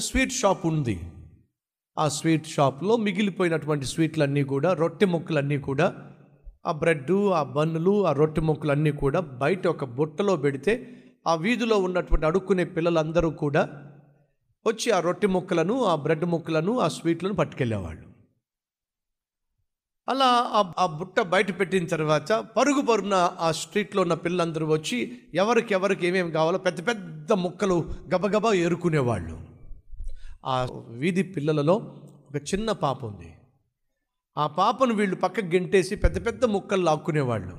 Sweet shop ఉంది. ఆ sweet షాప్లో మిగిలిపోయినటువంటి స్వీట్లన్నీ కూడా రొట్టె ముక్కలన్నీ కూడా ఆ బ్రెడ్ ఆ బన్నులు ఆ రొట్టె ముక్కలన్నీ కూడా బయట ఒక బుట్టలో పెడితే ఆ వీధిలో ఉన్నటువంటి అడుక్కునే పిల్లలందరూ కూడా వచ్చి ఆ రొట్టె ముక్కలను ఆ బ్రెడ్ ముక్కలను ఆ స్వీట్లను పట్టుకెళ్ళేవాళ్ళు. అలా ఆ- ఆ బుట్ట బయట పెట్టిన తర్వాత పరుగు పరుగున ఆ స్ట్రీట్లో ఉన్న పిల్లలందరూ వచ్చి ఎవరికి ఎవరికి ఏమేమి కావాలో పెద్ద పెద్ద ముక్కలు గబగబా ఏరుకునేవాళ్ళు. ఆ వీధి పిల్లలలో ఒక చిన్న పాప ఉంది. ఆ పాపను వీళ్ళు పక్కకు గెంటేసి పెద్ద పెద్ద ముక్కలు లాక్కునేవాళ్ళు.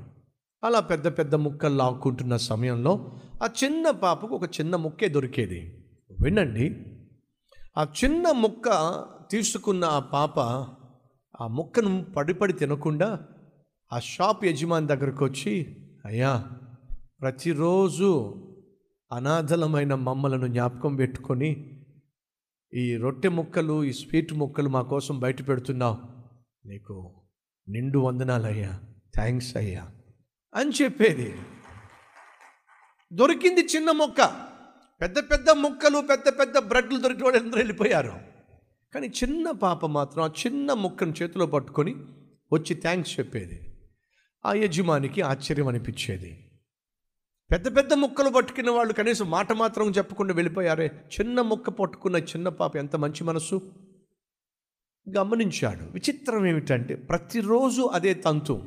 అలా పెద్ద పెద్ద ముక్కలు లాక్కుంటున్న సమయంలో ఆ చిన్న పాపకు ఒక చిన్న ముక్కే దొరికేది. వినండి. ఆ చిన్న ముక్క తీసుకున్న ఆ పాప ఆ ముక్కను పడిపడి తినకుండా ఆ షాప్ యజమాని దగ్గరకు వచ్చి అయ్యా ప్రతిరోజు అనాథలమైన మమ్మలను జ్ఞాపకం పెట్టుకొని ఈ రొట్టె ముక్కలు ఈ స్వీట్ ముక్కలు మా కోసం బయట పెడుతున్నావు. నీకు నిండు వందనాలయ్యా. థ్యాంక్స్ అయ్యా. అని చెప్పేది. దొరికింది చిన్న మొక్క. పెద్ద పెద్ద ముక్కలు పెద్ద పెద్ద బ్రెడ్లు దొరికిన వాళ్ళు అందరూ వెళ్ళిపోయారు. కానీ చిన్న పాప మాత్రం ఆ చిన్న ముక్కను చేతిలో పట్టుకొని వచ్చి థ్యాంక్స్ చెప్పేది. ఆ యజమానికి ఆశ్చర్యం అనిపించేది. పెద్ద పెద్ద ముక్కలు పట్టుకున్న వాళ్ళు కనీసం మాట మాత్రం చెప్పకుండా వెళ్ళిపోయారే. చిన్న ముక్క పట్టుకున్న చిన్న పాప ఎంత మంచి మనసు గమనించాడు. విచిత్రం ఏమిటంటే ప్రతిరోజు అదే తంతు.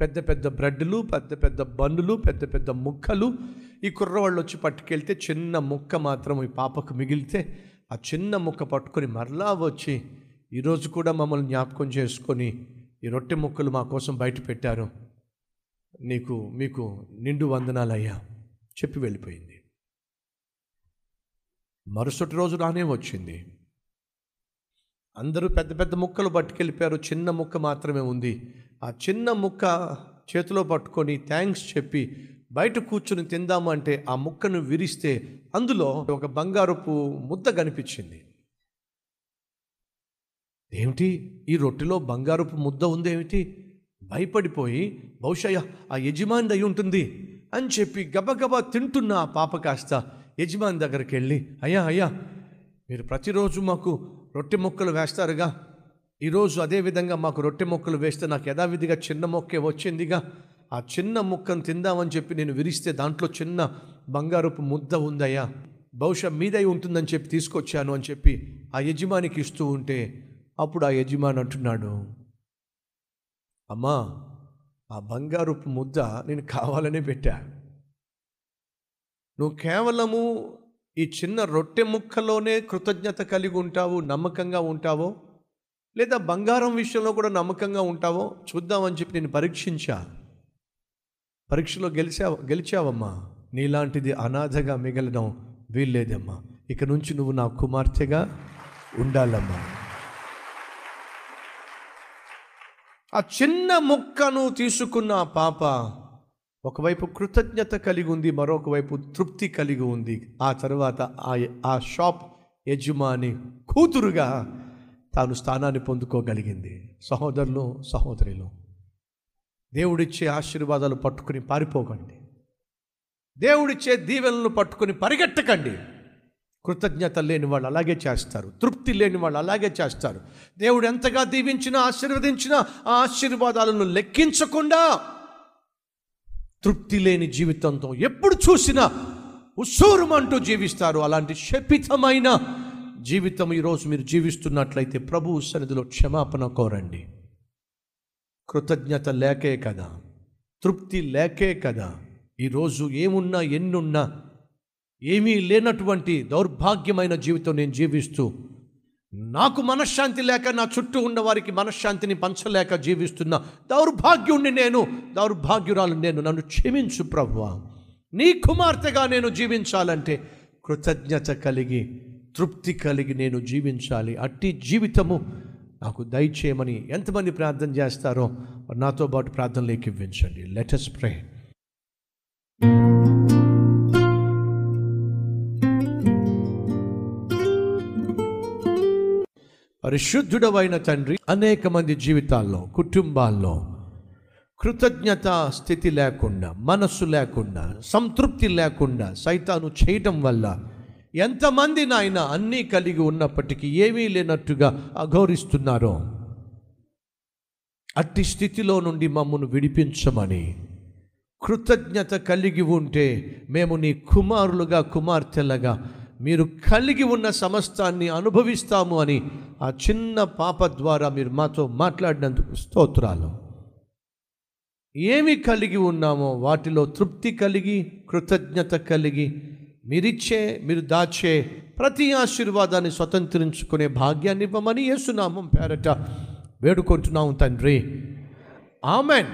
పెద్ద పెద్ద బ్రెడ్లు పెద్ద పెద్ద బన్నులు పెద్ద పెద్ద ముక్కలు. ఈ కుర్రవాళ్ళు వచ్చి పట్టుకెళ్తే చిన్న ముక్క మాత్రం ఈ పాపకు మిగిలితే ఆ చిన్న ముక్క పట్టుకొని మరలా వచ్చి ఈరోజు కూడా మమ్మల్ని జ్ఞాపకం చేసుకొని ఈ రొట్టె ముక్కలు మా కోసం బయట పెట్టారు. నీకు మీకు నిండు వందనాలయ్యా చెప్పి వెళ్ళిపోయింది. మరుసటి రోజు రానే వచ్చింది. అందరూ పెద్ద పెద్ద ముక్కలు పట్టుకెళ్ళిపోయారు. చిన్న ముక్క మాత్రమే ఉంది. ఆ చిన్న ముక్క చేతిలో పట్టుకొని థ్యాంక్స్ చెప్పి బయట కూర్చుని తిందాము అంటే ఆ ముక్కను విరిస్తే అందులో ఒక బంగారపు ముద్ద కనిపించింది. ఏమిటి? ఈ రొట్టెలో బంగారపు ముద్ద ఉంది ఏమిటి భయపడిపోయి బహుశా ఆ యజమాని అయి ఉంటుంది అని చెప్పి గబగబా తింటున్న ఆ పాప కాస్త యజమాని దగ్గరికి వెళ్ళి అయ్యా అయ్యా మీరు ప్రతిరోజు మాకు రొట్టె ముక్కలు వేస్తారుగా. ఈరోజు అదే విధంగా మాకు రొట్టె ముక్కలు వేస్తే నాకు యథావిధిగా చిన్న మొక్కే వచ్చిందిగా. ఆ చిన్న ముక్కను తిందామని చెప్పి నేను విరిస్తే దాంట్లో చిన్న బంగారపు ముద్ద ఉందయ్యా. బహుశా మీదై ఉంటుందని చెప్పి తీసుకొచ్చాను అని చెప్పి ఆ యజమానికి ఇస్తూ ఉంటే అప్పుడు ఆ యజమాని అంటున్నాడు అమ్మా ఆ బంగారపు ముద్ద నేను కావాలనే పెట్టా. నువ్వు కేవలము ఈ చిన్న రొట్టె ముక్కలోనే కృతజ్ఞత కలిగి ఉంటావు నమ్మకంగా ఉంటావో? లేదా బంగారం విషయంలో కూడా నమ్మకంగా ఉంటావో? చూద్దామని చెప్పి నేను పరీక్షించా. పరీక్షలో గెలిచావు గెలిచావమ్మా. నీలాంటిది అనాథగా మిగలడం వీల్లేదమ్మా. ఇక నుంచి నువ్వు నా కుమార్తెగా ఉండాలమ్మా. ఆ చిన్న ముక్కను తీసుకున్న ఆ పాప ఒకవైపు కృతజ్ఞత కలిగి ఉంది మరొక వైపు తృప్తి కలిగి ఉంది. ఆ తర్వాత ఆ ఆ షాప్ యజమాని కూతురుగా తాను స్థానాన్ని పొందుకోగలిగింది. సహోదరులు సహోదరులు దేవుడిచ్చే ఆశీర్వాదాలు పట్టుకుని పారిపోకండి. దేవుడిచ్చే దీవెనలను పట్టుకుని పరిగెట్టకండి కృతజ్ఞత లేని వాళ్ళు అలాగే చేస్తారు. తృప్తి లేని వాళ్ళు అలాగే చేస్తారు. దేవుడు ఎంతగా దీవించినా ఆశీర్వదించినా ఆ ఆశీర్వాదాలను లెక్కించకుండా తృప్తి లేని జీవితంతో ఎప్పుడు చూసినా ఉస్సూరుమంటూ జీవిస్తారు. అలాంటి శపితమైన జీవితం ఈరోజు మీరు జీవిస్తున్నట్లయితే ప్రభు సన్నిధిలో క్షమాపణ కోరండి. కృతజ్ఞత లేకే కదా. తృప్తి లేకే కదా. ఈరోజు ఏమున్నా ఎన్నున్నా ఏమీ లేనటువంటి దౌర్భాగ్యమైన జీవితం నేను జీవిస్తూ నాకు మనశ్శాంతి లేక నా చుట్టూ ఉన్న వారికి మనశ్శాంతిని పంచలేక జీవిస్తున్న దౌర్భాగ్యుణ్ణి నేను దౌర్భాగ్యురాలు నేను నన్ను క్షమించు ప్రభువా. నీ కుమార్తెగా నేను జీవించాలంటే కృతజ్ఞత కలిగి తృప్తి కలిగి నేను జీవించాలి. అట్టి జీవితము నాకు దయచేయమని ఎంతమంది ప్రార్థన చేస్తారో నాతో పాటు ప్రార్థనలోకి ఇవ్వించండి లెటస్ ప్రే పరిశుద్ధుడవైన తండ్రి అనేక మంది జీవితాల్లో కుటుంబాల్లో కృతజ్ఞత స్థితి లేకుండా మనస్సు లేకుండా సంతృప్తి లేకుండా సైతాను చేయటం వల్ల ఎంతమంది నాయన అన్నీ కలిగి ఉన్నప్పటికీ ఏమీ లేనట్టుగా అఘోరిస్తున్నారో అట్టి స్థితిలో నుండి మమ్మను విడిపించమని కృతజ్ఞత కలిగి ఉంటే మేము నీ కుమారులుగా కుమార్తెలుగా మీరు కలిగి ఉన్న సమస్తాన్ని అనుభవిస్తాము అని ఆ చిన్న పాప ద్వారా మీరు మాతో మాట్లాడినందుకు స్తోత్రాలు. ఏమి కలిగి ఉన్నామో వాటిలో తృప్తి కలిగి కృతజ్ఞత కలిగి మీరిచ్చే మీరు దాచే ప్రతి ఆశీర్వాదాన్ని స్వతంత్రించుకునే భాగ్యాన్ని ఇవ్వమని యేసునామం పేరట వేడుకుంటున్నాము తండ్రి. ఆమెన్.